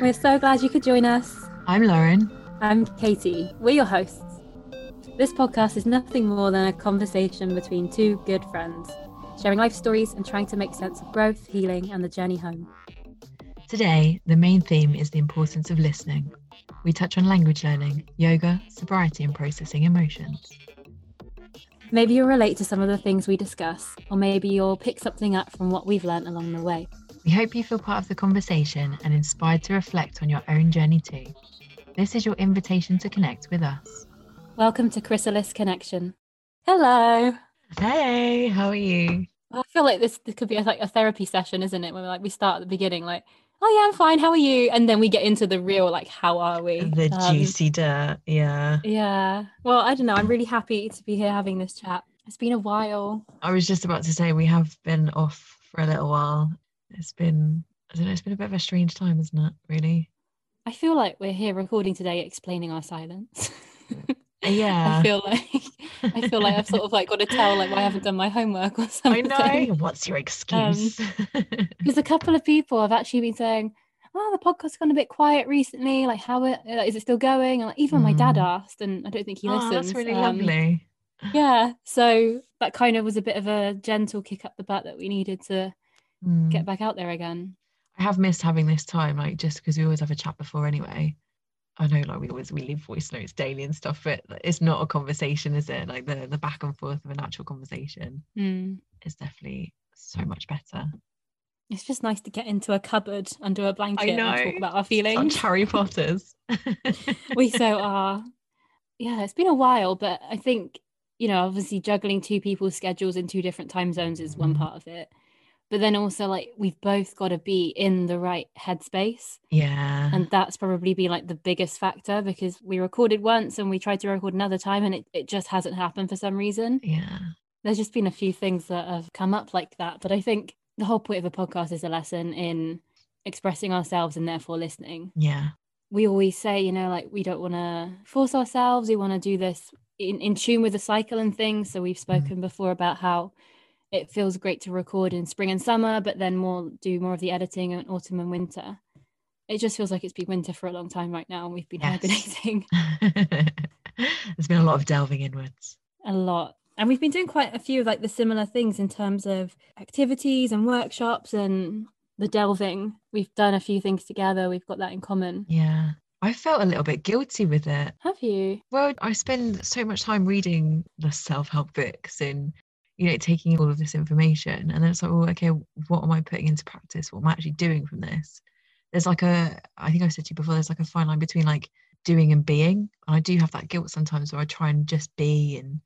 We're so glad you could join us. I'm Lauren. I'm Katie. We're your hosts. This podcast is nothing more than a conversation between two good friends, sharing life stories and trying to make sense of growth, healing, and the journey home. Today, the main theme is the importance of listening. We touch on language learning, yoga, sobriety, and processing emotions. Maybe you'll relate to some of the things we discuss, or maybe you'll pick something up from what we've learnt along the way. We hope you feel part of the conversation and inspired to reflect on your own journey too. This is your invitation to connect with us. Welcome to Chrysalis Connection. Hello. Hey, how are you? I feel like this, this could be a, like a therapy session, isn't it? Where like we start at the beginning, like, oh yeah, I'm fine. How are you? And then we get into the real, like, how are we? The Um, juicy dirt. Yeah. Yeah. Well, I don't know. I'm really happy to be here having this chat. It's been a while. I was just about to say we have been off for a little while. It's been, I don't know, it's been a bit of a strange time, isn't it? Really? I feel like we're here recording today explaining our silence. Yeah. I feel like I feel like I've sort of like got to tell like why I haven't done my homework or something. I know. What's your excuse? Because a couple of people have actually been saying, "Oh, the podcast's gone a bit quiet recently. Like, how it, uh, is it still going?" And like, even my dad Mm. asked, and I don't think he oh, listens. that's really Um, lovely. Yeah, so that kind of was a bit of a gentle kick up the butt that we needed to Mm. get back out there again. I have missed having this time, like just because we always have a chat before anyway. I know, like we always we leave voice notes daily and stuff, but it's not a conversation, is it? Like the the back and forth of an actual conversation Mm. is definitely so much better. It's just nice to get into a cupboard under a blanket and talk about our Such feelings. Harry Potter's. we so are. Yeah, it's been a while, but I think, you know, obviously juggling two people's schedules in two different time zones is one Mhm. part of it. But then also, like, we've both got to be in the right headspace. yeah. And that's probably been like the biggest factor because we recorded once and we tried to record another time and it, it just hasn't happened for some reason. yeah. There's just been a few things that have come up like that. But I think the whole point of a podcast is a lesson in expressing ourselves and therefore listening Yeah. we always say, you know, like we don't want to force ourselves. We want to do this in, in tune with the cycle and things. So we've mm. spoken before about how it feels great to record in spring and summer, but then more do more of the editing in autumn and winter. It just feels like it's been winter for a long time right now, and we've been Yes. hibernating There's been a lot of delving inwards. a lot. And we've been doing quite a few of like the similar things in terms of activities and workshops and the delving. We've done a few things together. We've got that in common. Yeah. I felt a little bit guilty with it. Have you? Well, I spend so much time reading the self-help books and you know taking all of this information. And then it's like well okay what am I putting into practice? What am I actually doing from this? There's like a I think I said to you before there's like a fine line between like doing and being. And I do have that guilt sometimes where I try and just be and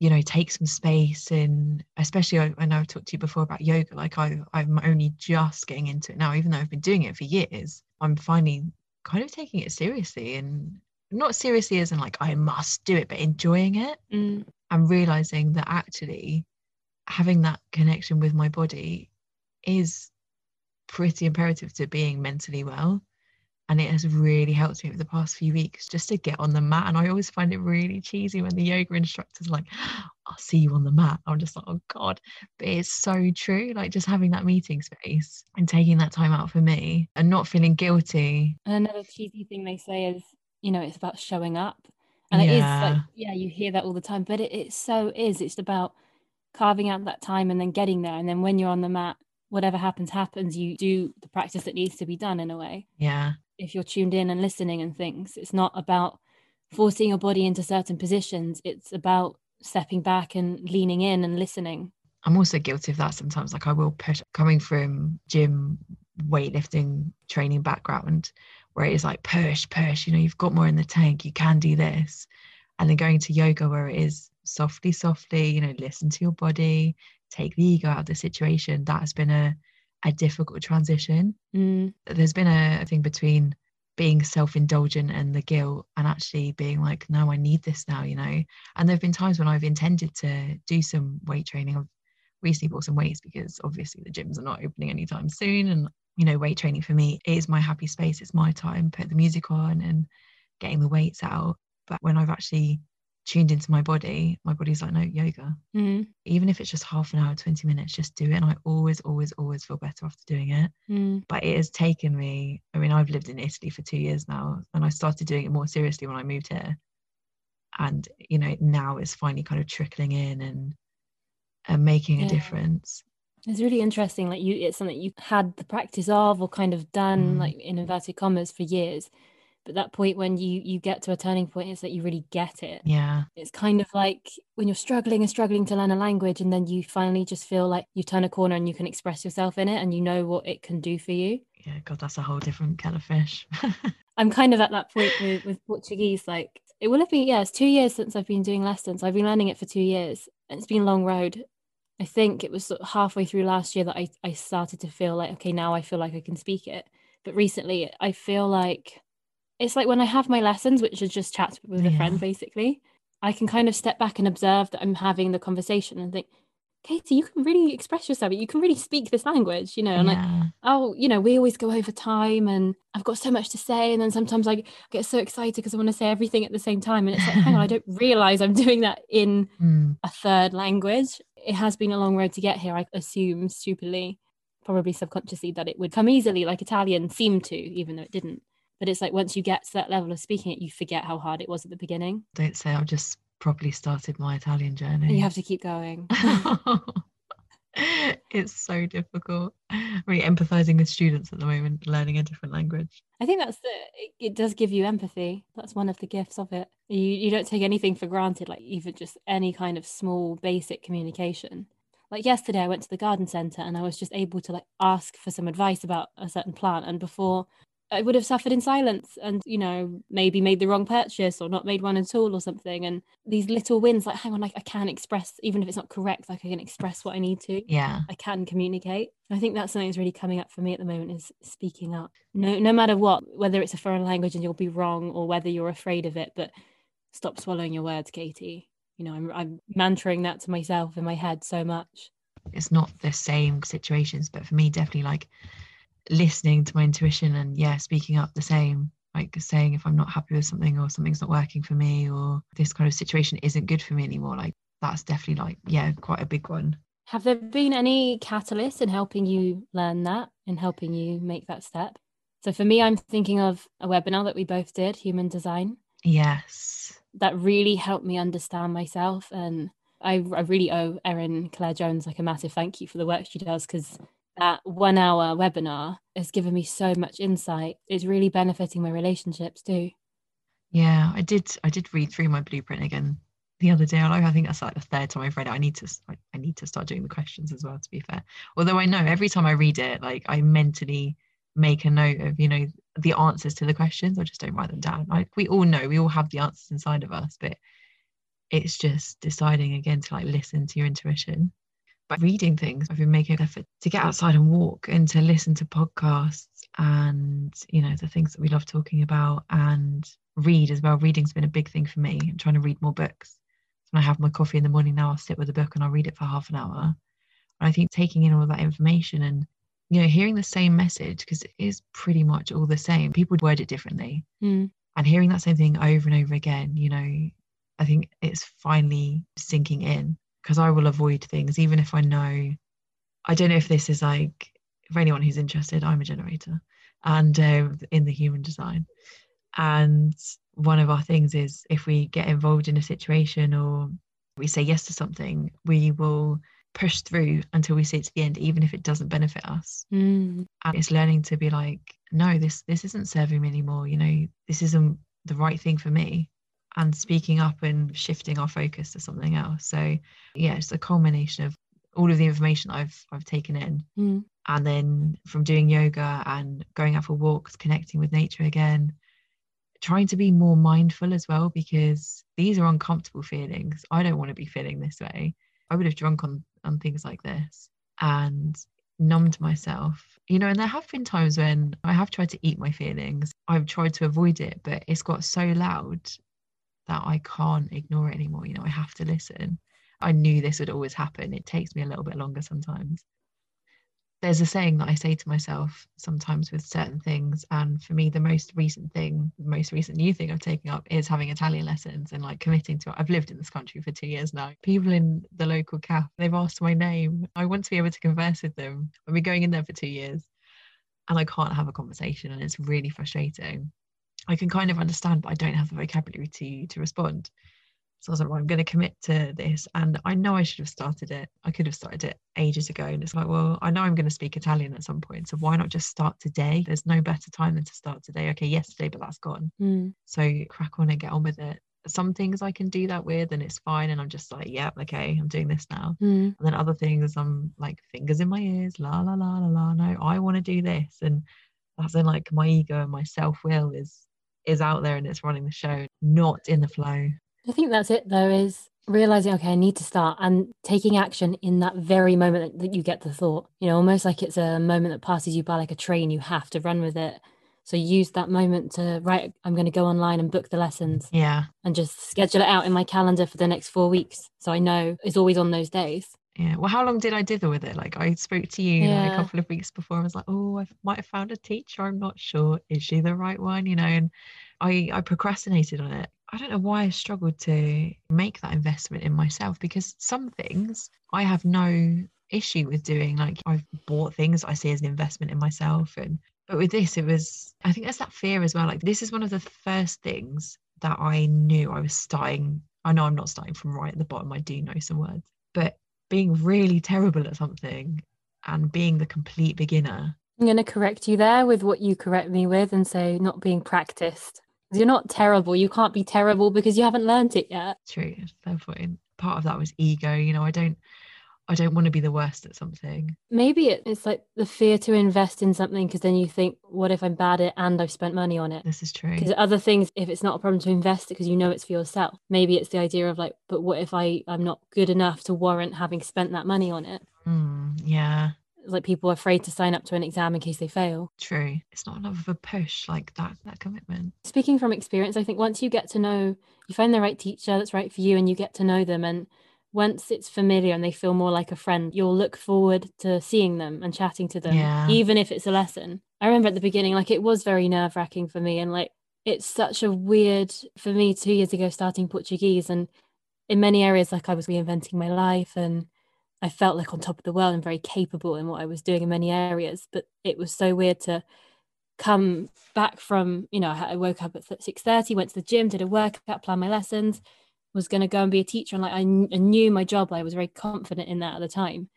you know take some space and especially I, I know I've talked to you before about yoga like I I'm only just getting into it now even though I've been doing it for years I'm finally kind of taking it seriously and not seriously as in like I must do it, but enjoying it. Mm, and realizing that actually having that connection with my body is pretty imperative to being mentally well. And it has really helped me over the past few weeks just to get on the mat. And I always find it really cheesy when the yoga instructor's like, I'll see you on the mat. I'm just like, oh God. But it's so true. Like just having that meeting space and taking that time out for me and not feeling guilty. And another cheesy thing they say is, you know, it's about showing up. And it is like, Yeah. yeah, you hear that all the time, but it, it so is. It's about carving out that time and then getting there. And then when you're on the mat, whatever happens, happens. You do the practice that needs to be done in a way. Yeah. If you're tuned in and listening and things, it's not about forcing your body into certain positions. It's about stepping back and leaning in and listening. I'm also guilty of that sometimes. Like I will push coming from gym weightlifting training background where it is like push, push, you know, you've got more in the tank, you can do this. And then going to yoga where it is softly, softly, you know, listen to your body, take the ego out of the situation. That has been a a difficult transition. Mm, There's been a, thing between being self-indulgent and the guilt and actually being like no i need this now you know and there have been times when i've intended to do some weight training i've recently bought some weights because obviously the gyms are not opening anytime soon and you know weight training for me is my happy space it's my time put the music on and getting the weights out But when I've actually tuned into my body, my body's like, no, yoga. Mm. Even if it's just half an hour, 20 minutes, just do it. And I always, always, always feel better after doing it. Mm. But it has taken me, I mean, I've lived in Italy for two years now, and I started doing it more seriously when I moved here. And, you know, now it's finally kind of trickling in and, and making Yeah. a difference. It's really interesting. Like you, it's something you had the practice of, or kind of done, Mm. like in inverted commas, for years. But that point when you you get to a turning point is that you really get it. Yeah. It's kind of like when you're struggling and struggling to learn a language, and then you finally just feel like you turn a corner and you can express yourself in it, and you know what it can do for you. Yeah. God, that's a whole different kettle of fish. I'm kind of at that point with, with Portuguese. Like it will have been, yeah, it's two years since I've been doing lessons. I've been learning it for two years, and it's been a long road. I think it was sort of halfway through last year that I, I started to feel like, okay, now I feel like I can speak it. But recently, I feel like it's like when I have my lessons, which is just chats with a friend, basically, I can kind of step back and observe that I'm having the conversation and think, Katie, you can really express yourself. You can really speak this language, you know. And like, oh, you know, we always go over time and I've got so much to say. And then sometimes I get so excited because I want to say everything at the same time. And it's like, hang on, I don't realize I'm doing that in Mm. a third language. It has been a long road to get here. I assume stupidly, probably subconsciously, that it would come easily, like Italian seemed to, even though it didn't. But it's like once you get to that level of speaking it, you forget how hard it was at the beginning. Don't say I've just properly started my Italian journey. And you have to keep going. it's so difficult. Really empathizing with students at the moment, learning a different language. I think that's it, it does give you empathy. That's one of the gifts of it. You you don't take anything for granted, like even just any kind of small basic communication. Like yesterday I went to the garden center and I was just able to like ask for some advice about a certain plant and before I would have suffered in silence and you know maybe made the wrong purchase or not made one at all or something and these little wins like hang on like I can express even if it's not correct like I can express what I need to Yeah. I can communicate. I think that's something that's really coming up for me at the moment is speaking up. No, no matter what, whether it's a foreign language and you'll be wrong or whether you're afraid of it, but stop swallowing your words, Katie. You know, I'm I'm mantering that to myself in my head so much. It's not the same situations, but for me, definitely like listening to my intuition and yeah, speaking up the same. Like saying if I'm not happy with something or something's not working for me or this kind of situation isn't good for me anymore. Like that's definitely like, yeah, quite a big one. Have there been any catalysts in helping you learn that, in helping you make that step? So for me, I'm thinking of a webinar that we both did, Human Design. Yes. that really helped me understand myself and I, I really owe Erin Claire Jones like a massive thank you for the work she does because that one hour webinar has given me so much insight. It's really benefiting my relationships too. Yeah, I did. I did read through my blueprint again the other day. I think that's like the third time I've read it. I need to. I need to start doing the questions as well. To be fair, although I know every time I read it, like I mentally make a note of you know the answers to the questions. I just don't write them down. Like we all know, we all have the answers inside of us, but it's just deciding again to like listen to your intuition. But reading things, I've been making an effort to get outside and walk and to listen to podcasts and you know the things that we love talking about and read as well. Reading's been a big thing for me. I'm trying to read more books. When I have my coffee in the morning now, I'll sit with a book and I'll read it for half an hour. And I think taking in all that information and you know hearing the same message because it is pretty much all the same. People word it differently, Mm. and hearing that same thing over and over again, you know, I think it's finally sinking in because I will avoid things even if I know. I don't know if this is like for anyone who's interested. I'm a generator, and uh, in the human design, and one of our things is if we get involved in a situation or we say yes to something, we will push through until we see it to the end, even if it doesn't benefit us. Mm. And it's learning to be like, no, this this isn't serving me anymore. You know, this isn't the right thing for me. And speaking up and shifting our focus to something else. So yeah, it's a culmination of all of the information I've I've taken in. Mm. and then from doing yoga and going out for walks connecting with nature again trying to be more mindful as well because these are uncomfortable feelings. I don't want to be feeling this way. I would have drunk on on things like this and numbed myself. You know and there have been times when i have tried to eat my feelings. I've tried to avoid it but it's got so loud that i can't ignore it anymore you know i have to listen i knew this would always happen it takes me a little bit longer sometimes there's a saying that I say to myself sometimes with certain things. And for me, the most recent thing, the most recent new thing I've taken up is having Italian lessons and like committing to it. I've lived in this country for two years now. People in the local cafe, they've asked my name. I want to be able to converse with them. I've been going in there for two years and I can't have a conversation and it's really frustrating. I can kind of understand, but I don't have the vocabulary to to respond. So I was like, well, I'm going to commit to this. And I know I should have started it. I could have started it ages ago. And it's like, well, I know I'm going to speak Italian at some point. So why not just start today? There's no better time than to start today. Okay, yesterday, but that's gone. Mm. So crack on and get on with it. Some things I can do that with and it's fine. And I'm just like, yeah, okay, I'm doing this now. Mm. And then other things, I'm like, fingers in my ears, la, la, la, la, la. No, I want to do this. And that's in like my ego and my self will is is out there and it's running the show, not in the flow. I think that's it though, is realizing, okay, I need to start and taking action in that very moment that you get the thought, you know, almost like it's a moment that passes you by like a train, you have to run with it. So use that moment to, right, I'm going to go online and book the lessons Yeah. and just schedule it out in my calendar for the next four weeks. So I know it's always on those days. Yeah. Well, how long did I dither with it? Like I spoke to you like, a couple of weeks before. I was like, oh, I might have found a teacher. I'm not sure. Is she the right one? You know, and I I procrastinated on it. I don't know why I struggled to make that investment in myself because some things I have no issue with doing. Like I've bought things I see as an investment in myself, and but with this, it was. I think there's that fear as well. Like this is one of the first things that I knew I was starting. I know I'm not starting from right at the bottom. I do know some words, being really terrible at something and being the complete beginner. I'm going to correct you there with what you correct me with and say not being practiced. You're not terrible. You can't be terrible because you haven't learned it yet. True, fair point. Part of that was ego. You know, I don't, I don't want to be the worst at something. Maybe it's like the fear to invest in something because then you think, what if I'm bad at it and I've spent money on it? This is true. Because other things, if it's not a problem to invest it because you know it's for yourself, maybe it's the idea of like, but what if I I'm not good enough to warrant having spent that money on it? Mm, yeah, like people are afraid to sign up to an exam in case they fail. true. It's not enough of a push like that. That commitment. Speaking from experience, I think once you get to know, you find the right teacher that's right for you and you get to know them. And once it's familiar and they feel more like a friend, you'll look forward to seeing them and chatting to them, Yeah. even if it's a lesson. I remember at the beginning, like it was very nerve wracking for me. And like it's such a weird for me two years ago starting Portuguese. And in many areas, like I was reinventing my life and I felt like on top of the world and very capable in what I was doing in many areas. But it was so weird to come back from you know I woke up at six thirty, went to the gym, did a workout, planned my lessons, was going to go and be a teacher, and like I, kn- I knew my job, I was very confident in that at the time,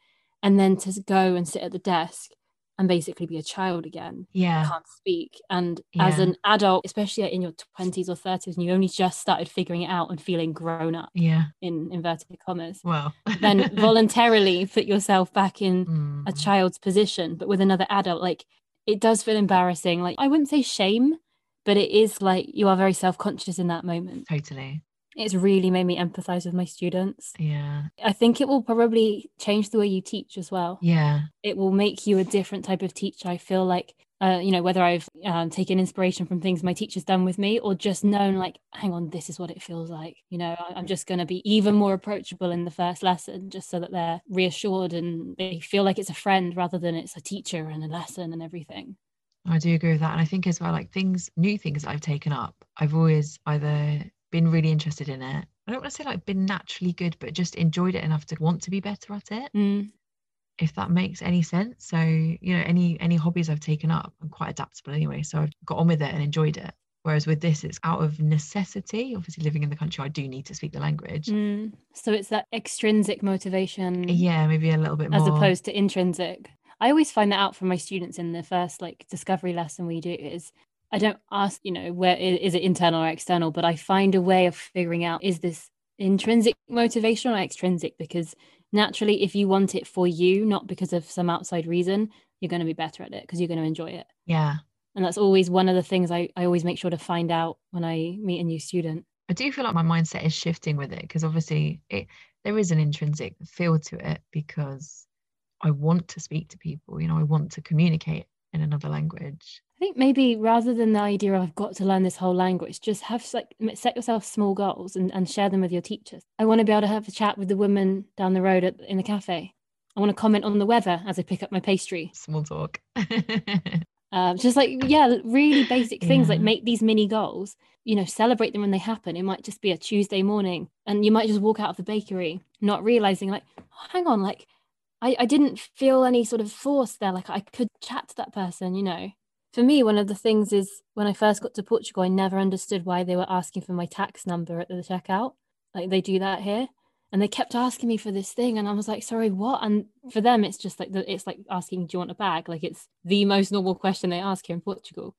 and then to go and sit at the desk and basically be a child again, Yeah, can't speak, and as an adult, especially in your twenties or thirties, and you only just started figuring it out and feeling grown up yeah. in inverted commas, Well, then voluntarily put yourself back in Mm, a child's position, but with another adult, like it does feel embarrassing. Like I wouldn't say shame, but it is like you are very self conscious in that moment. totally. It's really made me empathize with my students. Yeah, I think it will probably change the way you teach as well. yeah, It will make you a different type of teacher. I feel like, uh, you know, whether I've um, taken inspiration from things my teacher's done with me or just known, like, hang on, this is what it feels like. You know, I- I'm just going to be even more approachable in the first lesson just so that they're reassured and they feel like it's a friend rather than it's a teacher and a lesson and everything. I do agree with that. And I think as well, like things, new things that I've taken up, I've always either been really interested in it. I don't want to say like been naturally good, but just enjoyed it enough to want to be better at it. Mm, if that makes any sense. So, you know, any any hobbies I've taken up, I'm quite adaptable anyway. So I've got on with it and enjoyed it. Whereas with this, it's out of necessity. Obviously, living in the country, I do need to speak the language. mm. So it's that extrinsic motivation Yeah, maybe a little bit more. as opposed to intrinsic. I always find that out from my students in the first like discovery lesson we do is I don't ask, you know, where is it internal or external, but I find a way of figuring out is this intrinsic motivation or extrinsic because naturally if you want it for you, not because of some outside reason, you're going to be better at it because you're going to enjoy it. yeah. And that's always one of the things I, I always make sure to find out when I meet a new student. I do feel like my mindset is shifting with it because obviously it there is an intrinsic feel to it because I want to speak to people, you know, I want to communicate in another language. I think maybe rather than the idea of I've got to learn this whole language, just have like set yourself small goals and, and share them with your teachers. I want to be able to have a chat with the woman down the road at, in the cafe. I want to comment on the weather as I pick up my pastry. Small talk. Um, just like yeah, really basic things like make these mini goals. You know, celebrate them when they happen. It might just be a Tuesday morning, and you might just walk out of the bakery, not realizing like, "Oh, hang on, like I, I didn't feel any sort of force there. Like I could chat to that person. You know, for me, one of the things is when I first got to Portugal, I never understood why they were asking for my tax number at the checkout. Like they do that here. And they kept asking me for this thing, and I was like, "Sorry, what?" And for them, it's just like the, it's like asking, "Do you want a bag?" Like it's the most normal question they ask here in Portugal.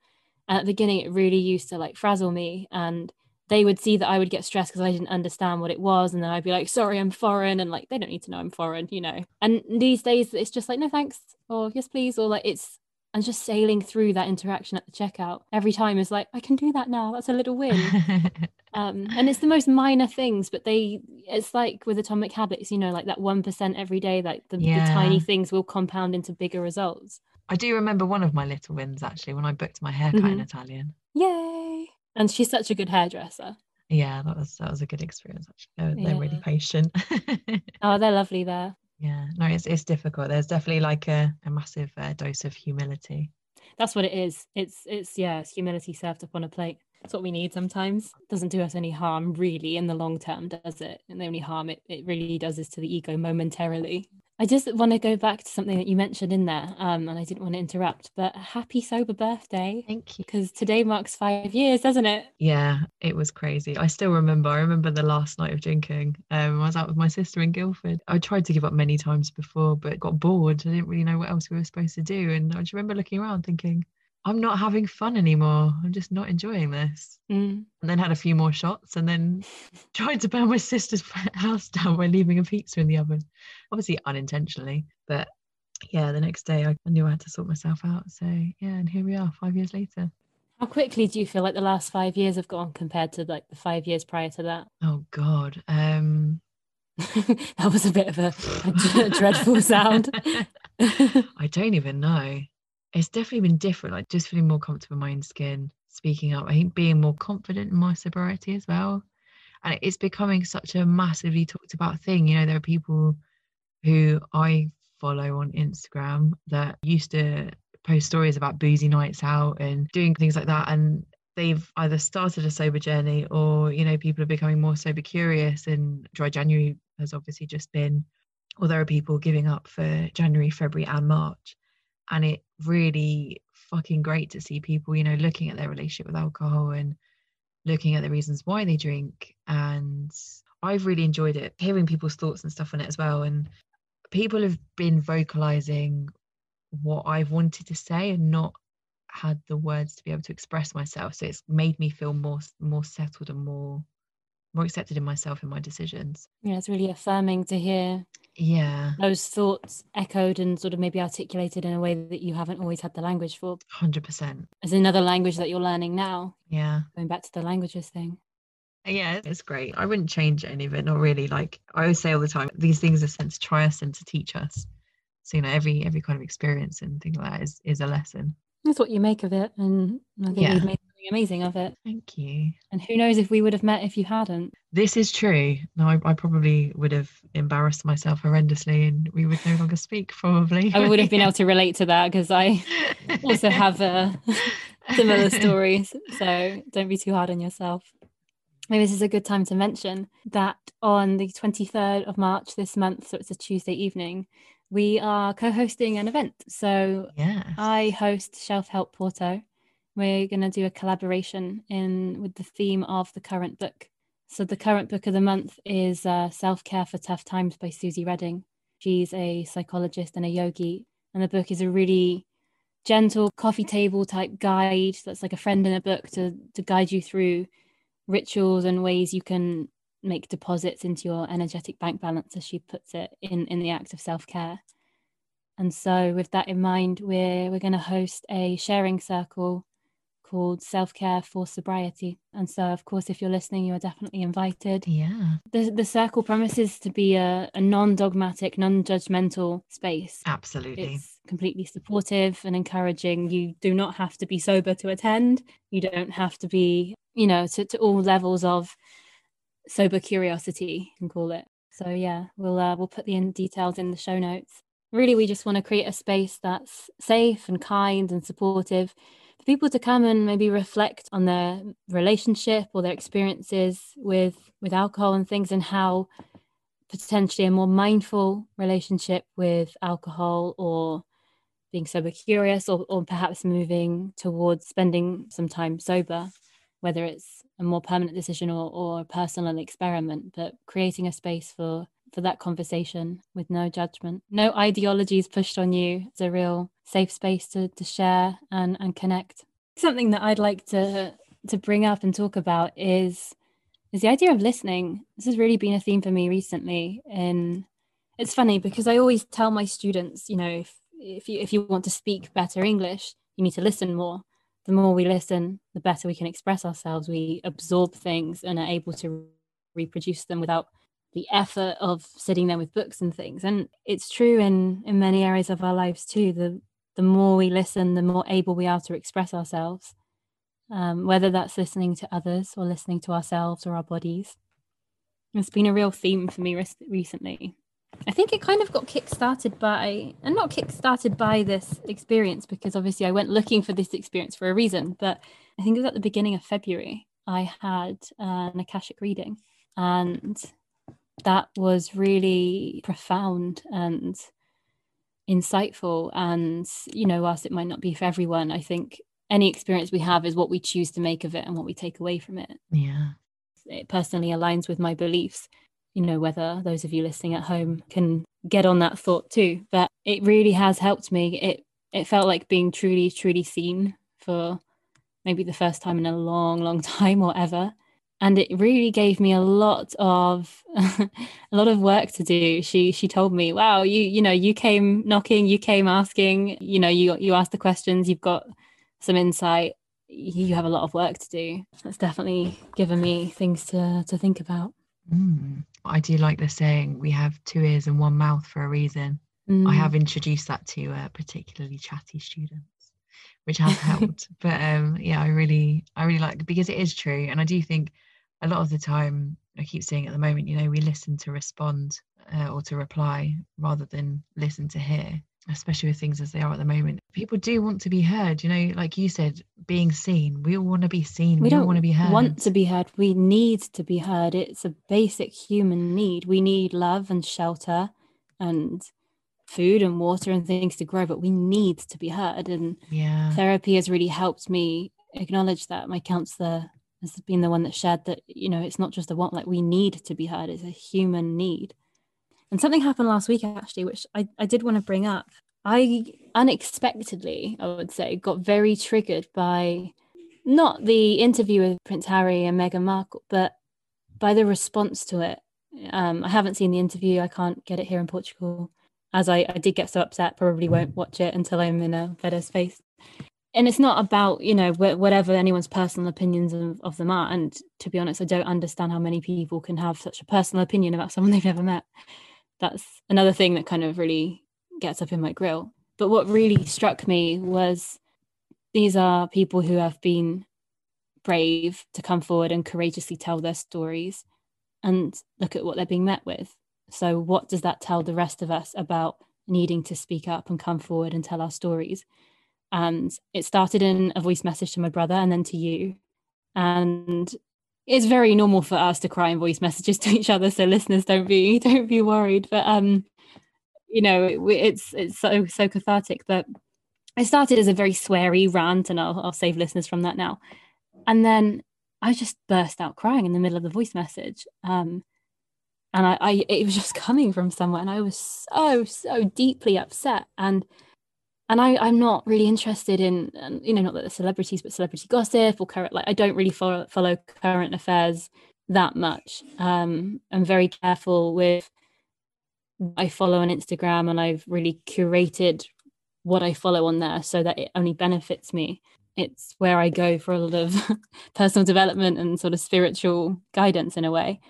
And at the beginning, it really used to like frazzle me, and they would see that I would get stressed because I didn't understand what it was, and then I'd be like, "Sorry, I'm foreign," and like they don't need to know I'm foreign, you know. And these days, it's just like, "No, thanks," or "Yes, please," or like it's and just sailing through that interaction at the checkout every time is like, I can do that now. That's a little win. um, and it's the most minor things, but they, it's like with atomic habits, you know, like that 1% every day, like the, the tiny things will compound into bigger results. I do remember one of my little wins actually when I booked my haircut in Mhm. Italian. Yay. And she's such a good hairdresser. Yeah, that was that was a good experience actually. They're, they're really patient. Oh, they're lovely there. Yeah, no, it's it's difficult. There's definitely like a, a massive uh, dose of humility. That's what it is. It's, it's, yeah, it's humility served up on a plate. that's what we need sometimes. doesn't do us any harm really in the long term, does it? And the only harm it, it really does is to the ego momentarily. I just want to go back to something that you mentioned in there, um, and I didn't want to interrupt, but happy sober birthday Thank you. because today marks five years, doesn't it? Yeah, it was crazy. I still remember. I remember the last night of drinking. Um, I was out with my sister in Guildford. I tried to give up many times before, but got bored. I didn't really know what else we were supposed to do. And I just remember looking around thinking, I'm not having fun anymore. I'm just not enjoying this. Mm. And then had a few more shots and then tried to burn my sister's house down by leaving a pizza in the oven. Obviously unintentionally, but yeah, the next day I I knew I had to sort myself out. So yeah, and here we are five years later. How quickly do you feel like the last five years have gone compared to like the five years prior to that? Oh God. Um that was a bit of a dreadful sound. I don't even know. It's definitely been different, like just feeling more comfortable in my own skin, speaking up. I think being more confident in my sobriety as well. And it's becoming such a massively talked about thing. You know, there are people who I follow on Instagram that used to post stories about boozy nights out and doing things like that. And they've either started a sober journey or, you know, people are becoming more sober curious. And Dry January has obviously just been, or there are people giving up for January, February, and March. And it really fucking great to see people, you know, looking at their relationship with alcohol and looking at the reasons why they drink. And I've really enjoyed it, hearing people's thoughts and stuff on it as well. And people have been vocalizing what I've wanted to say and not had the words to be able to express myself. So it's made me feel more more settled and more more accepted in myself and my decisions. yeah, it's really affirming to hear Yeah, those thoughts echoed and sort of maybe articulated in a way that you haven't always had the language for. hundred percent. As another language that you're learning now, Yeah. going back to the languages thing. Yeah, it's great. I wouldn't change any of it, not really. Like I always say all the time, these things are sent to try us and to teach us. So you know, every every kind of experience and thing like that is is a lesson. That's what you make of it. And I think Yeah. you've made amazing of it. Thank you. And who knows if we would have met if you hadn't. This is true. No, I, I probably would have embarrassed myself horrendously, and we would no longer speak. Probably. I would have been able to relate to that because I also have uh, similar stories. So don't be too hard on yourself. Maybe this is a good time to mention that on the 23rd of March this month, so it's a Tuesday evening, we are co hosting an event. So Yes. I host Shelf Help Porto. We're going to do a collaboration in with the theme of the current book. So the current book of the month is uh, Self Care for Tough Times by Suzy Reading. She's a psychologist and a yogi, and the book is a really gentle coffee table type guide that's like a friend in a book to to guide you through rituals and ways you can make deposits into your energetic bank balance as she puts it in in the act of self-care and so with that in mind we're we're going to host a sharing circle called self-care for sobriety and so of course if you're listening you are definitely invited Yeah. the, the circle promises to be a, a non-dogmatic non-judgmental space Absolutely. it's completely supportive and encouraging. You do not have to be sober to attend. You don't have to be, you know, to, to all levels of sober curiosity, you can call it. So yeah, we'll uh, we'll put the in details in the show notes. really we just want to create a space that's safe and kind and supportive for people to come and maybe reflect on their relationship or their experiences with with alcohol and things and how potentially a more mindful relationship with alcohol or being sober curious or, or perhaps moving towards spending some time sober whether it's a more permanent decision or, or a personal experiment but creating a space for for that conversation with no judgment. No ideologies pushed on you it's a real safe space to, to share and, and connect. Something that i'd like to to bring up and talk about is is the idea of listening. This has really been a theme for me recently. And it's funny because i always tell my students you know if if you if you want to speak better english you need to listen more. The more we listen the better we can express ourselves. We absorb things and are able to reproduce them without the effort of sitting there with books and things. And it's true in in many areas of our lives too the the more we listen the more able we are to express ourselves um, whether that's listening to others or listening to ourselves or our bodies. It's been a real theme for me recently. I think it kind of got kick-started by and not kick-started by this experience because obviously i went looking for this experience for a reason but i think it was at the beginning of february i had an akashic reading. And that was really profound and insightful. And you know whilst it might not be for everyone i think any experience we have is what we choose to make of it and what we take away from it. Yeah. It personally aligns with my beliefs you know whether those of you listening at home can get on that thought too. But it really has helped me. It it felt like being truly truly seen for maybe the first time in a long long time or ever and it really gave me a lot of a lot of work to do. She she told me wow you you know you came knocking you came asking you know you you asked the questions you've got some insight. You have a lot of work to do. That's definitely given me things to to think about. Mm. i do like the saying we have two ears and one mouth for a reason. Mm. i have introduced that to a particularly chatty students which has helped. But um yeah i really i really like because it is true. And i do think a lot of the time i keep saying at the moment you know we listen to respond uh, or to reply rather than listen to hear especially with things as they are at the moment. People do want to be heard you know like you said being seen. We all want to be seen. We, we don't want to be heard. want to be heard. We need to be heard. It's a basic human need. We need love and shelter and food and water and things to grow but we need to be heard. And yeah. therapy has really helped me acknowledge that. My counselor has been the one that shared that you know it's not just a want like we need to be heard it's a human need. And something happened last week actually which i, I did want to bring up. I unexpectedly i would say got very triggered by not the interview with prince harry and meghan markle but by the response to it. Um, i haven't seen the interview i can't get it here in portugal as I, I did get so upset probably won't mm. watch it until i'm in a better space. And it's not about you know whatever anyone's personal opinions of, of them are. And to be honest i don't understand how many people can have such a personal opinion about someone they've never met. That's another thing that kind of really gets up in my grill. But what really struck me was these are people who have been brave to come forward and courageously tell their stories and look at what they're being met with so what does that tell the rest of us about needing to speak up and come forward and tell our stories? And it started in a voice message to my brother and then to you. And it's very normal for us to cry in voice messages to each other so listeners don't be don't be worried. But um you know it, it's it's so so cathartic but i started as a very sweary rant and I'll, I'll save listeners from that now. And then i just burst out crying in the middle of the voice message. Um and I, I it was just coming from somewhere and i was so so deeply upset and and I, I'm not really interested in, you know, not that the celebrities, but celebrity gossip or current, like I don't really follow, follow current affairs that much. Um, I'm very careful with I follow on Instagram and I've really curated what I follow on there so that it only benefits me. It's where I go for a lot of personal development and sort of spiritual guidance in a way.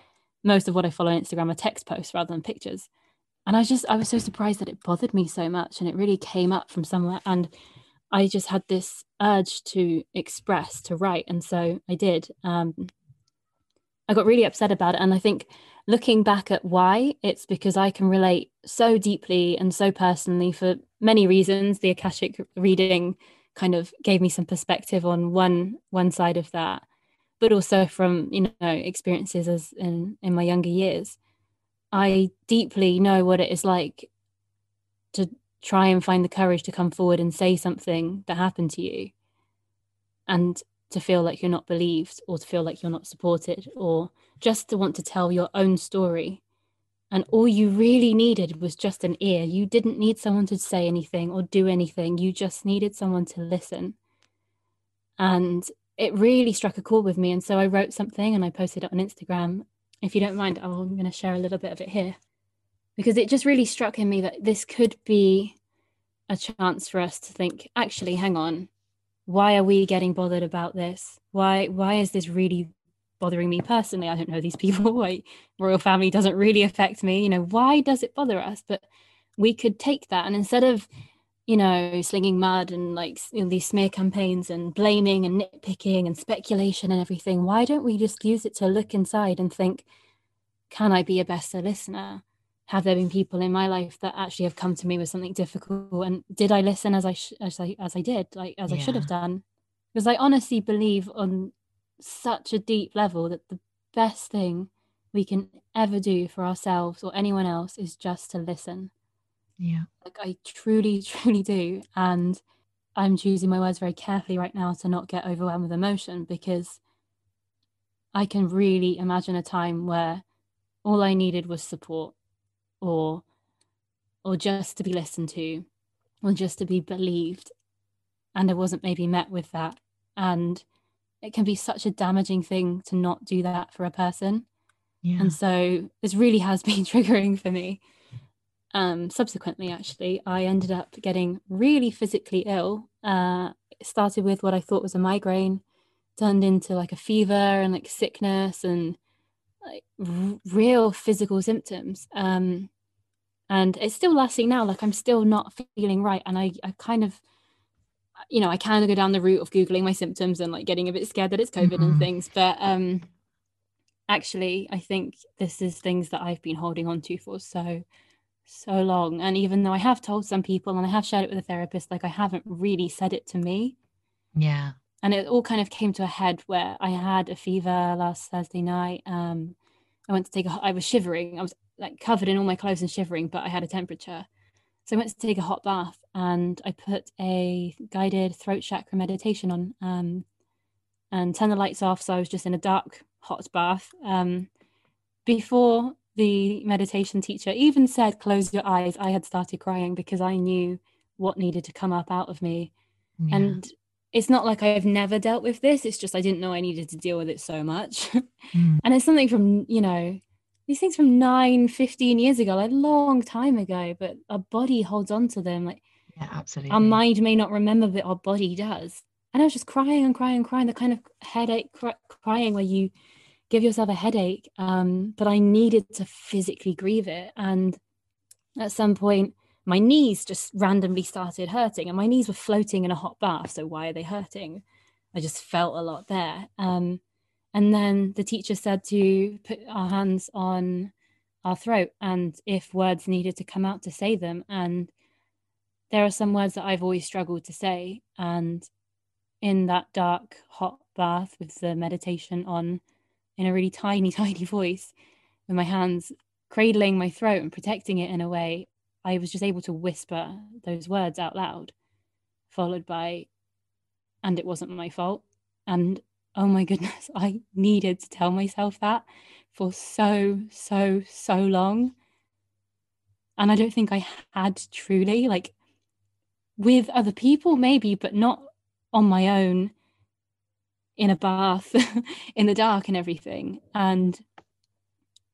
Most of what I follow on Instagram are text posts rather than pictures. And i just i was so surprised that it bothered me so much and it really came up from somewhere. And i just had this urge to express to write. And so i did. Um, i got really upset about it. And i think looking back at why, it's because I can relate so deeply and so personally for many reasons. The Akashic reading kind of gave me some perspective on one one side of that, but also from you know experiences as in in my younger years. I deeply know what it is like to try and find the courage to come forward and say something that happened to you and to feel like you're not believed or to feel like you're not supported or just to want to tell your own story. And all you really needed was just an ear. You didn't need someone to say anything or do anything. You just needed someone to listen. And it really struck a chord with me. And so I wrote something and I posted it on Instagram. If you don't mind, I'm going to share a little bit of it here because it just really struck in me that this could be a chance for us to think actually hang on why are we getting bothered about this why why is this really bothering me personally i don't know these people like royal family doesn't really affect me you know why does it bother us but we could take that and instead of you know slinging mud and like you know, these smear campaigns and blaming and nitpicking and speculation and everything why don't we just use it to look inside and think can i be a better listener? Have there been people in my life that actually have come to me with something difficult? And did i listen as i sh- as i as i did like as yeah. i should have done? Because i honestly believe on such a deep level that the best thing we can ever do for ourselves or anyone else is just to listen yeah. Like i truly truly do and i'm choosing my words very carefully right now to not get overwhelmed with emotion because i can really imagine a time where all i needed was support or or just to be listened to or just to be believed and I wasn't maybe met with that and it can be such a damaging thing to not do that for a person. Yeah. and so this really has been triggering for me um, subsequently actually i ended up getting really physically ill. Uh, it started with what i thought was a migraine turned into like a fever and like sickness and like r- real physical symptoms. Um, and it's still lasting now like i'm still not feeling right. And i i kind of you know i kind of go down the route of googling my symptoms and like getting a bit scared that it's covid mm-hmm. and things. But um actually i think this is things that i've been holding on to for so so long and even though i have told some people and i have shared it with a therapist like i haven't really said it to me yeah and it all kind of came to a head where i had a fever last thursday night um i went to take a i was shivering i was like covered in all my clothes and shivering, but I had a temperature. So I went to take a hot bath and I put a guided throat chakra meditation on um, and turned the lights off. So I was just in a dark, hot bath. Um, before the meditation teacher even said, close your eyes, I had started crying because I knew what needed to come up out of me. Yeah. And it's not like I've never dealt with this. It's just I didn't know I needed to deal with it so much. Mm. and it's something from, you know, these things from nine, 15 years ago, like a long time ago, but our body holds on to them. Like, yeah, absolutely. Our mind may not remember, but our body does. And I was just crying and crying and crying, the kind of headache cry- crying where you give yourself a headache. Um, but I needed to physically grieve it. And at some point, my knees just randomly started hurting, and my knees were floating in a hot bath. So why are they hurting? I just felt a lot there. Um, and then the teacher said to put our hands on our throat and if words needed to come out to say them. And there are some words that I've always struggled to say. And in that dark, hot bath with the meditation on in a really tiny, tiny voice, with my hands cradling my throat and protecting it in a way, I was just able to whisper those words out loud, followed by, and it wasn't my fault. And oh my goodness, I needed to tell myself that for so, so, so long. And I don't think I had truly, like with other people, maybe, but not on my own in a bath in the dark and everything. And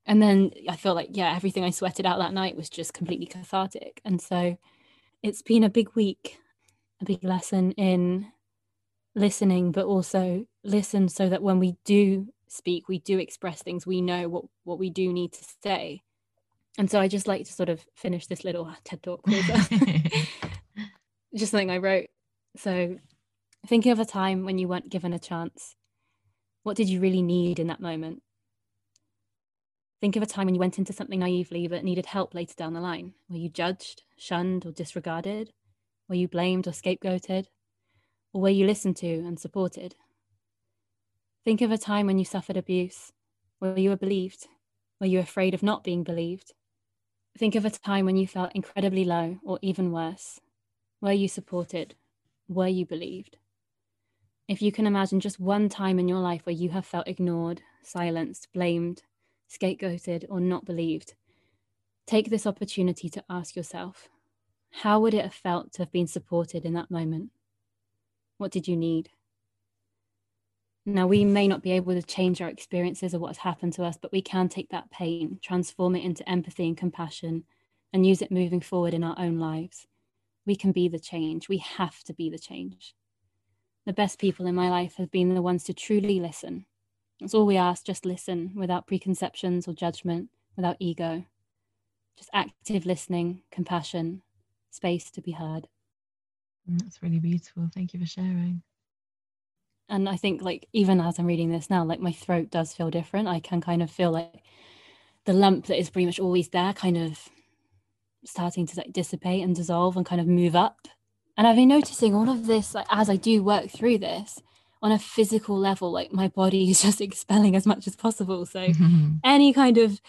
and then I felt like, yeah, everything I sweated out that night was just completely cathartic. And so it's been a big week, a big lesson in listening, but also listen so that when we do speak, we do express things, we know what, what we do need to say. And so I just like to sort of finish this little TED talk with uh, just something I wrote. So thinking of a time when you weren't given a chance, what did you really need in that moment? Think of a time when you went into something naively but needed help later down the line. Were you judged, shunned, or disregarded? Were you blamed or scapegoated? Or were you listened to and supported? Think of a time when you suffered abuse. Were you believed? Were you afraid of not being believed? Think of a time when you felt incredibly low or even worse. Were you supported? Were you believed? If you can imagine just one time in your life where you have felt ignored, silenced, blamed, scapegoated, or not believed, take this opportunity to ask yourself how would it have felt to have been supported in that moment? What did you need? Now, we may not be able to change our experiences or what has happened to us, but we can take that pain, transform it into empathy and compassion, and use it moving forward in our own lives. We can be the change. We have to be the change. The best people in my life have been the ones to truly listen. That's all we ask, just listen without preconceptions or judgment, without ego. Just active listening, compassion, space to be heard. Mm, that's really beautiful. Thank you for sharing. And I think, like, even as I'm reading this now, like, my throat does feel different. I can kind of feel like the lump that is pretty much always there kind of starting to like dissipate and dissolve and kind of move up. And I've been noticing all of this, like, as I do work through this on a physical level, like, my body is just expelling as much as possible. So, any kind of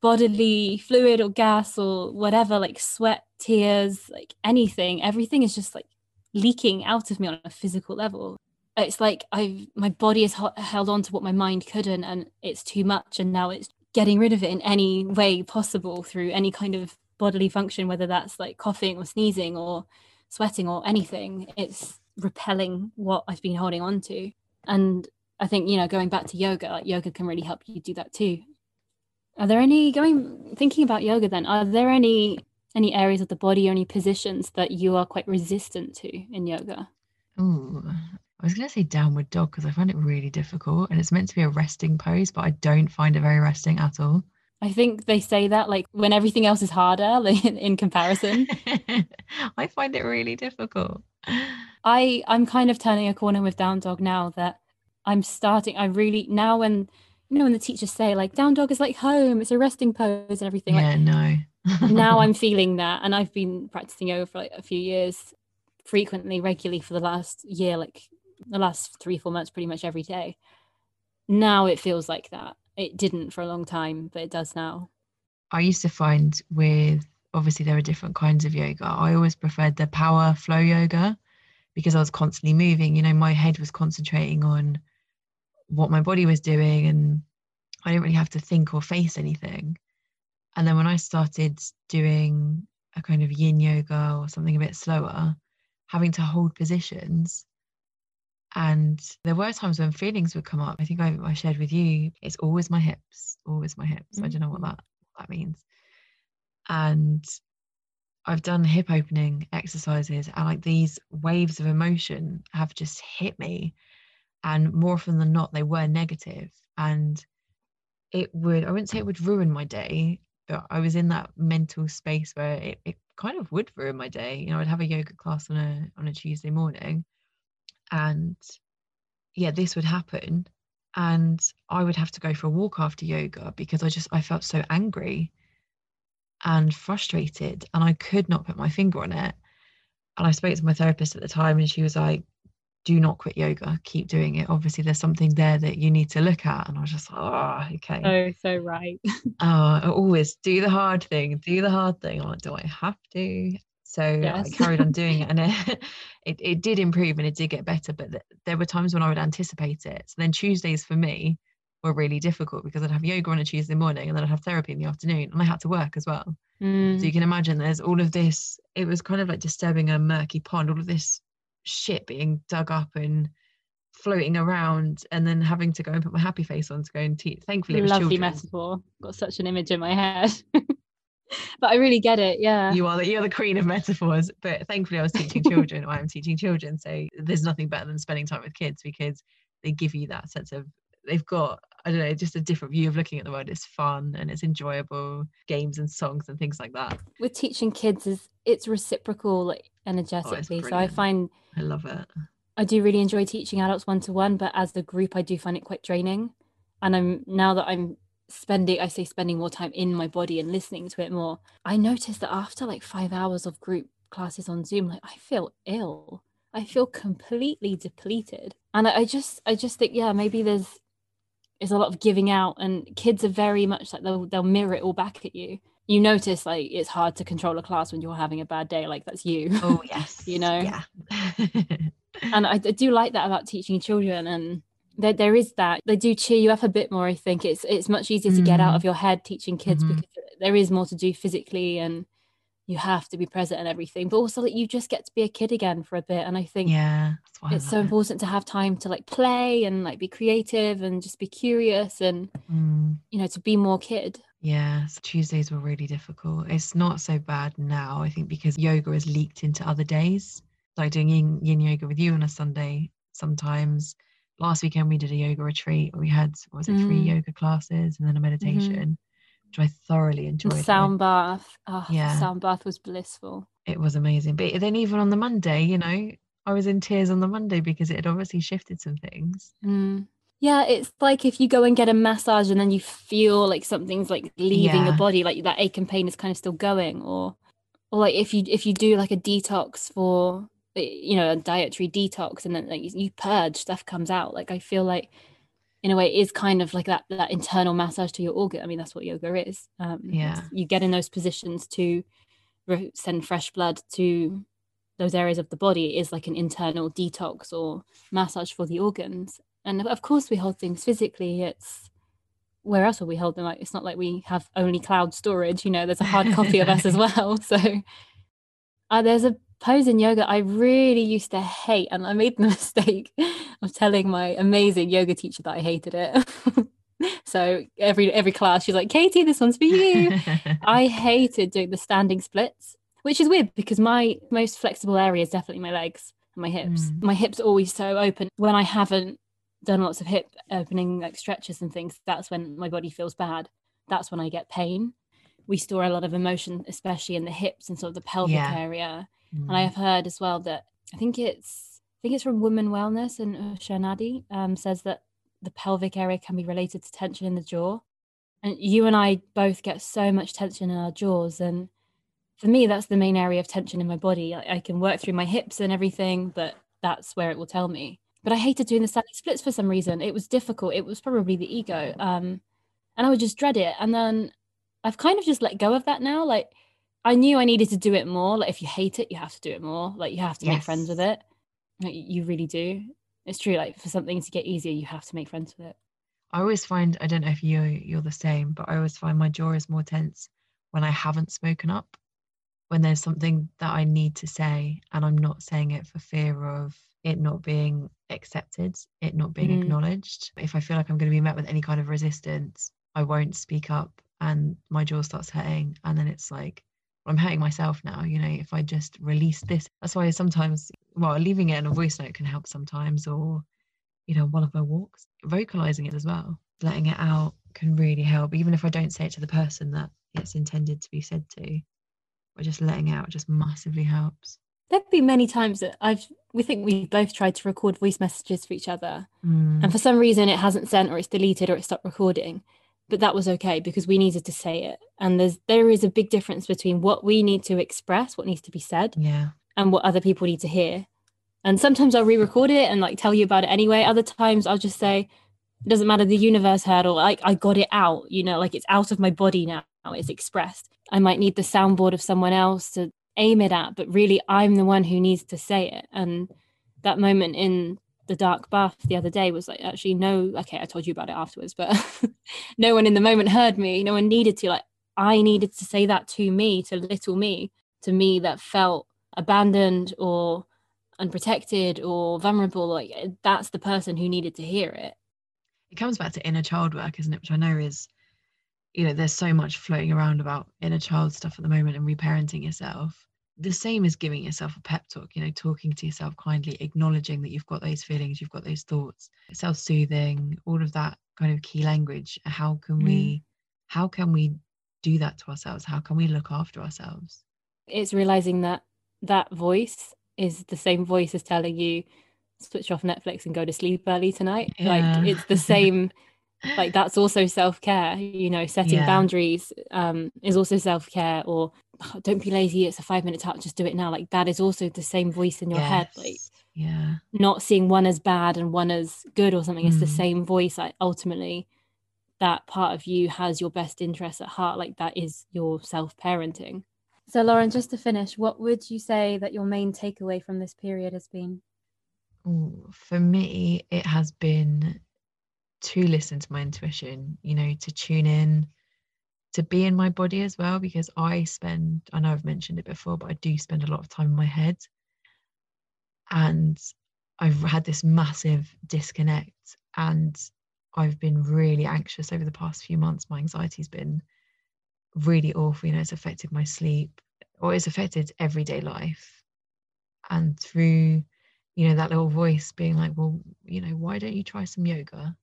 bodily fluid or gas or whatever, like sweat, tears, like anything, everything is just like leaking out of me on a physical level. It's like I've my body has held on to what my mind couldn't, and it's too much, and now it's getting rid of it in any way possible through any kind of bodily function, whether that's like coughing or sneezing or sweating or anything. It's repelling what I've been holding on to. And I think, you know, going back to yoga, like yoga can really help you do that too. Are there any going thinking about yoga then? Are there any any areas of the body or any positions that you are quite resistant to in yoga? Oh, I was going to say downward dog because I find it really difficult and it's meant to be a resting pose, but I don't find it very resting at all. I think they say that like when everything else is harder like, in comparison. I find it really difficult. I I'm kind of turning a corner with down dog now that I'm starting. I really now when you know when the teachers say like down dog is like home it's a resting pose and everything yeah like, no now i'm feeling that and i've been practicing yoga for like a few years frequently regularly for the last year like the last three four months pretty much every day now it feels like that it didn't for a long time but it does now i used to find with obviously there are different kinds of yoga i always preferred the power flow yoga because i was constantly moving you know my head was concentrating on what my body was doing and I didn't really have to think or face anything. And then when I started doing a kind of yin yoga or something a bit slower, having to hold positions. And there were times when feelings would come up. I think I, I shared with you, it's always my hips, always my hips. Mm-hmm. I don't know what that what that means. And I've done hip opening exercises and like these waves of emotion have just hit me and more often than not they were negative. negative and it would i wouldn't say it would ruin my day but i was in that mental space where it, it kind of would ruin my day you know i'd have a yoga class on a on a tuesday morning and yeah this would happen. And i would have to go for a walk after yoga because i just i felt so angry and frustrated and i could not put my finger on it. And i spoke to my therapist at the time and she was like do not quit yoga. Keep doing it. Obviously there's something there that you need to look at. And i was just like oh okay. Oh so right. Oh I always do the hard thing do the hard thing. I'm like do i have to so yes. i carried on doing it and it, it, it did improve and it did get better but th- there were times when i would anticipate it so then tuesdays for me were really difficult because i'd have yoga on a tuesday morning and then i'd have therapy in the afternoon and i had to work as well mm. so you can imagine there's all of this it was kind of like disturbing a murky pond all of this shit being dug up and floating around and then having to go and put my happy face on to go and teach. Thankfully, it was lovely children. metaphor. Got such an image in my head. but I really get it. Yeah, you are the you're the queen of metaphors. But thankfully, I was teaching children. I am teaching children, so there's nothing better than spending time with kids because they give you that sense of they've got I don't know just a different view of looking at the world. It's fun and it's enjoyable games and songs and things like that. With teaching kids, is it's reciprocal like oh, energetically. Oh, so I find I love it. I do really enjoy teaching adults one to one, but as the group, I do find it quite draining. And I'm now that I'm spending i say spending more time in my body and listening to it more i noticed that after like five hours of group classes on zoom like i feel ill. I feel completely depleted. And i, I just i just think yeah maybe there's is a lot of giving out and kids are very much like they'll, they'll mirror it all back at you. You notice like it's hard to control a class when you're having a bad day like that's you oh yes. you know? Yeah. And I, I do like that about teaching children and there, there is that they do cheer you up a bit more i think it's it's much easier to get out Mm. of your head teaching kids Mhm. because there is more to do physically and you have to be present and everything but also that you just get to be a kid again for a bit and i think yeah I it's so it. important to have time to like play and like be creative and just be curious and Mm. you know to be more kid Yeah, so Tuesdays were really difficult. It's not so bad now, I think, because yoga has leaked into other days. Like doing yin, yin yoga with you on a Sunday sometimes. Last weekend we did a yoga retreat. We had what was it, three Mm. yoga classes and then a meditation, which I thoroughly enjoyed. and sound bath oh, Yeah. the sound bath was blissful It, was amazing. But then even on the Monday, you know, I was in tears on the Monday because it had obviously shifted some things. Mm. Yeah, it's like if you go and get a massage and then you feel like something's like leaving your body, like that ache and pain is kind of still going, or or like if you if you do like a detox for you know a dietary detox and then like you, you purge, stuff comes out. Like I feel like in a way it is kind of like that that internal massage to your organ. I mean that's what yoga is. Um, Yeah. you get in those positions to re- send fresh blood to those areas of the body. It is like an internal detox or massage for the organs and of- of course we hold things physically it's where else will we hold them like it's not like we have only cloud storage you know there's a hard copy of us as well so uh, there's a pose in yoga i really used to hate and i made the mistake of telling my amazing yoga teacher that i hated it so every every class she's like katie this one's for you I hated doing the standing splits, which is weird because my most flexible area is definitely my legs and my hips. Mm. My hips are always so open. When I haven't done lots of hip opening like stretches and things, that's when my body feels bad. That's when I get pain. We store a lot of emotion, especially in the hips and sort of the pelvic Yeah. area. Mm. And I have heard as well that I think it's I think it's from Women Wellness and Ushanadi um, says that the pelvic area can be related to tension in the jaw. And you and I both get so much tension in our jaws. And for me, that's the main area of tension in my body. I, I can work through my hips and everything, but that's where it will tell me. But I hated doing the standing splits for some reason. It was difficult. It was probably the ego. Um, and I would just dread it. And then I've kind of just let go of that now. Like I knew I needed to do it more. Like if you hate it, you have to do it more. Like you have to make friends with it. Like, you really do. It's true. Like for something to get easier, you have to make friends with it. I always find I don't know if you you're the same, but I always find my jaw is more tense when I haven't spoken up, when there's something that I need to say and I'm not saying it for fear of it not being accepted, it not being Mhm. acknowledged. If I feel like I'm going to be met with any kind of resistance, I won't speak up and my jaw starts hurting and then it's like I'm hurting myself now, you know, if I just release this. That's why sometimes well, leaving it in a voice note can help sometimes or you know, one of my walks, vocalizing it as well, letting it out can really help. Even if I don't say it to the person that it's intended to be said to, or just letting it out just massively helps. There've been many times that I've we think we've both tried to record voice messages for each other. Mm, And for some reason it hasn't sent or it's deleted or it stopped recording. But that was okay because we needed to say it. And there's there is a big difference between what we need to express, what needs to be said, yeah, and what other people need to hear. And sometimes I'll re-record it and like tell you about it anyway. Other times I'll just say, it doesn't matter, the universe heard or like I got it out, you know, like it's out of my body now, it's expressed. I might need the soundboard of someone else to aim it at, but really I'm the one who needs to say it. And that moment in the dark bath the other day was like actually no, okay, I told you about it afterwards, but no one in the moment heard me. No one needed to like I needed to say that to me, to little me, to me that felt abandoned or unprotected or vulnerable like eh, that's the person who needed to hear it it comes back to inner child work, isn't it? Which I know is, you know, there's so much floating around about inner child stuff at the moment and reparenting yourself. The same as giving yourself a pep talk, you know, talking to yourself kindly, acknowledging that you've got those feelings, you've got those thoughts, self soothing, all of that kind of key language. How can we, how can we do that to ourselves? How can we look after ourselves? it's realizing that that voice is the same voice as telling you switch off netflix and go to sleep early tonight Yeah. like it's the same like that's also self-care you know setting Yeah. boundaries um is also self-care or "Oh, don't be lazy it's a five minute talk just do it now like that is also the same voice in your head like yeah. not seeing one as bad and one as good or something it's the Mm. same voice like ultimately that part of you has your best interests at heart like that is your self-parenting so lauren just to finish what would you say that your main takeaway from this period has been Ooh, for me, it has been to listen to my intuition, you know, to tune in, to be in my body as well, because I spend, I know I've mentioned it before, but I do spend a lot of time in my head. And I've had this massive disconnect, and I've been really anxious over the past few months. My anxiety's been really awful, you know, it's affected my sleep or it's affected everyday life. And through you know, that little voice being like, well, you know, why don't you try some yoga?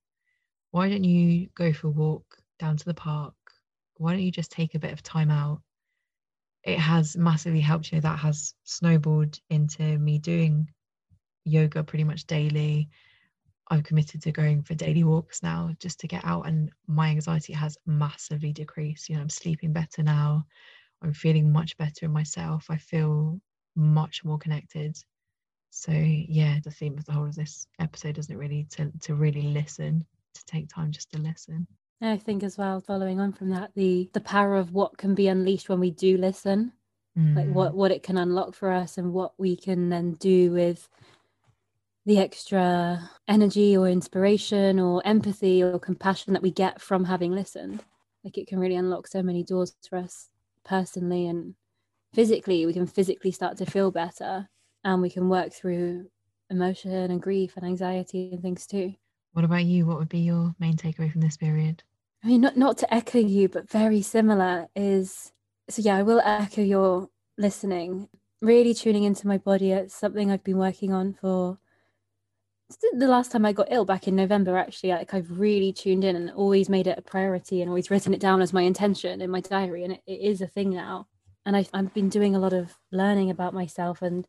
Why don't you go for a walk down to the park? Why don't you just take a bit of time out? It has massively helped, you know, that has snowballed into me doing yoga pretty much daily. I'm committed to going for daily walks now just to get out, and my anxiety has massively decreased. You know, I'm sleeping better now. I'm feeling much better in myself. I feel much more connected so yeah the theme of the whole of this episode isn't really to to really listen to take time just to listen I think as well, following on from that, the the power of what can be unleashed when we do listen, like Mm, what what it can unlock for us, and what we can then do with the extra energy or inspiration or empathy or compassion that we get from having listened. Like it can really unlock so many doors for us personally and physically. We can physically start to feel better, and we can work through emotion and grief and anxiety and things too. What about you what would be your main takeaway from this period I mean, not not to echo you, but very similar is so. Yeah, I will echo your listening. Really tuning into my body. It's something I've been working on for the last time I got ill back in November. Actually, like I've really tuned in and always made it a priority and always written it down as my intention in my diary, and it, it is a thing now. And I've I've been doing a lot of learning about myself, and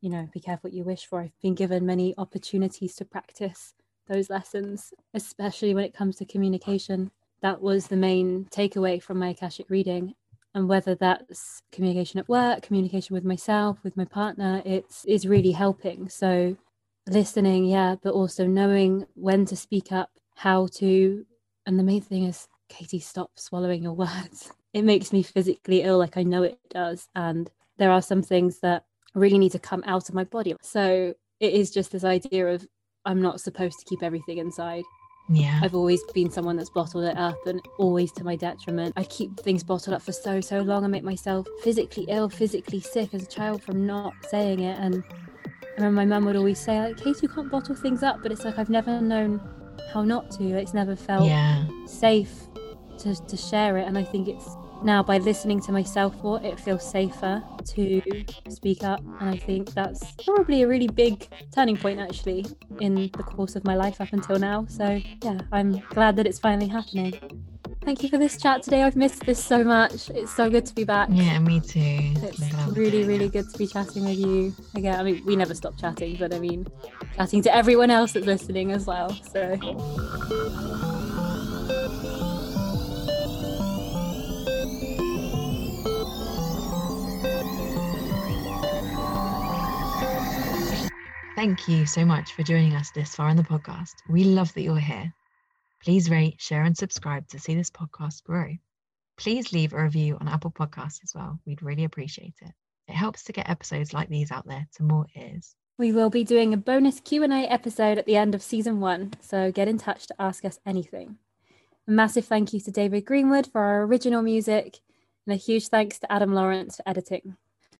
you know, be careful what you wish for. I've been given many opportunities to practice those lessons, especially when it comes to communication. That was the main takeaway from my Akashic reading. And whether that's communication at work, communication with myself, with my partner, it's is really helping. So listening, yeah, but also knowing when to speak up, how to and the main thing is Katie, stop swallowing your words. It makes me physically ill, like I know it does. And there are some things that really need to come out of my body. So it is just this idea of I'm not supposed to keep everything inside. yeah I've always been someone that's bottled it up and always to my detriment. I keep things bottled up for so, so long. I make myself physically ill, physically sick as a child from not saying it. And I remember my mum would always say, like, Kate, you can't bottle things up. But it's like I've never known how not to. It's never felt yeah safe to, to share it. And I think it's now by listening to myself more, it feels safer to speak up. And I think that's probably a really big turning point actually in the course of my life up until now. So yeah, I'm glad that it's finally happening. Thank you for this chat today. I've missed this so much. It's so good to be back. yeah me too It's I'm glad we're really, really good to be chatting with you again. I mean, we never stop chatting, but I mean, chatting to everyone else that's listening as well. So Thank you so much for joining us this far in the podcast. We love that you're here. Please rate, share, and subscribe to see this podcast grow. Please leave a review on Apple Podcasts as well. We'd really appreciate it. It helps to get episodes like these out there to more ears. We will be doing a bonus Q&A episode at the end of season 1, so get in touch to ask us anything. A massive thank you to David Greenwood for our original music and a huge thanks to Adam Lawrence for editing.